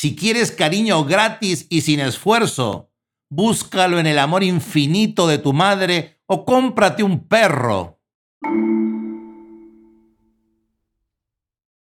Si quieres cariño gratis y sin esfuerzo, búscalo en el amor infinito de tu madre o cómprate un perro.